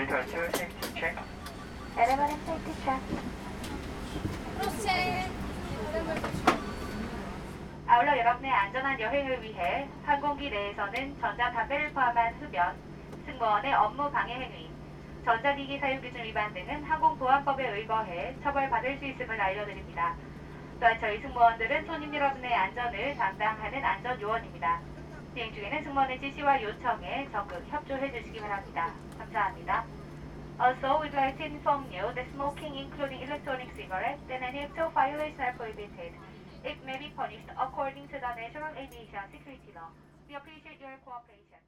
Elevator 2, safety check. Elevator safety check. 아울러 여러분의 안전한 여행을 위해 항공기 내에서는 전자담배를 포함한 흡연, 승무원의 업무 방해 행위, 전자기기 사용 기준 위반 등은 항공보안법에 의거해 처벌받을 수 있음을 알려드립니다. 또한 저희 승무원들은 손님 여러분의 안전을 담당하는 안전요원입니다. 비행 중에는 승무원의 지시와 요청에 적극 협조해 주시기 바랍니다. 감사합니다. Also, we'd like to inform you that smoking, including electronic cigarettes, and any actual violations are prohibited. It may be punished according to the National Aviation Security Law. We appreciate your cooperation.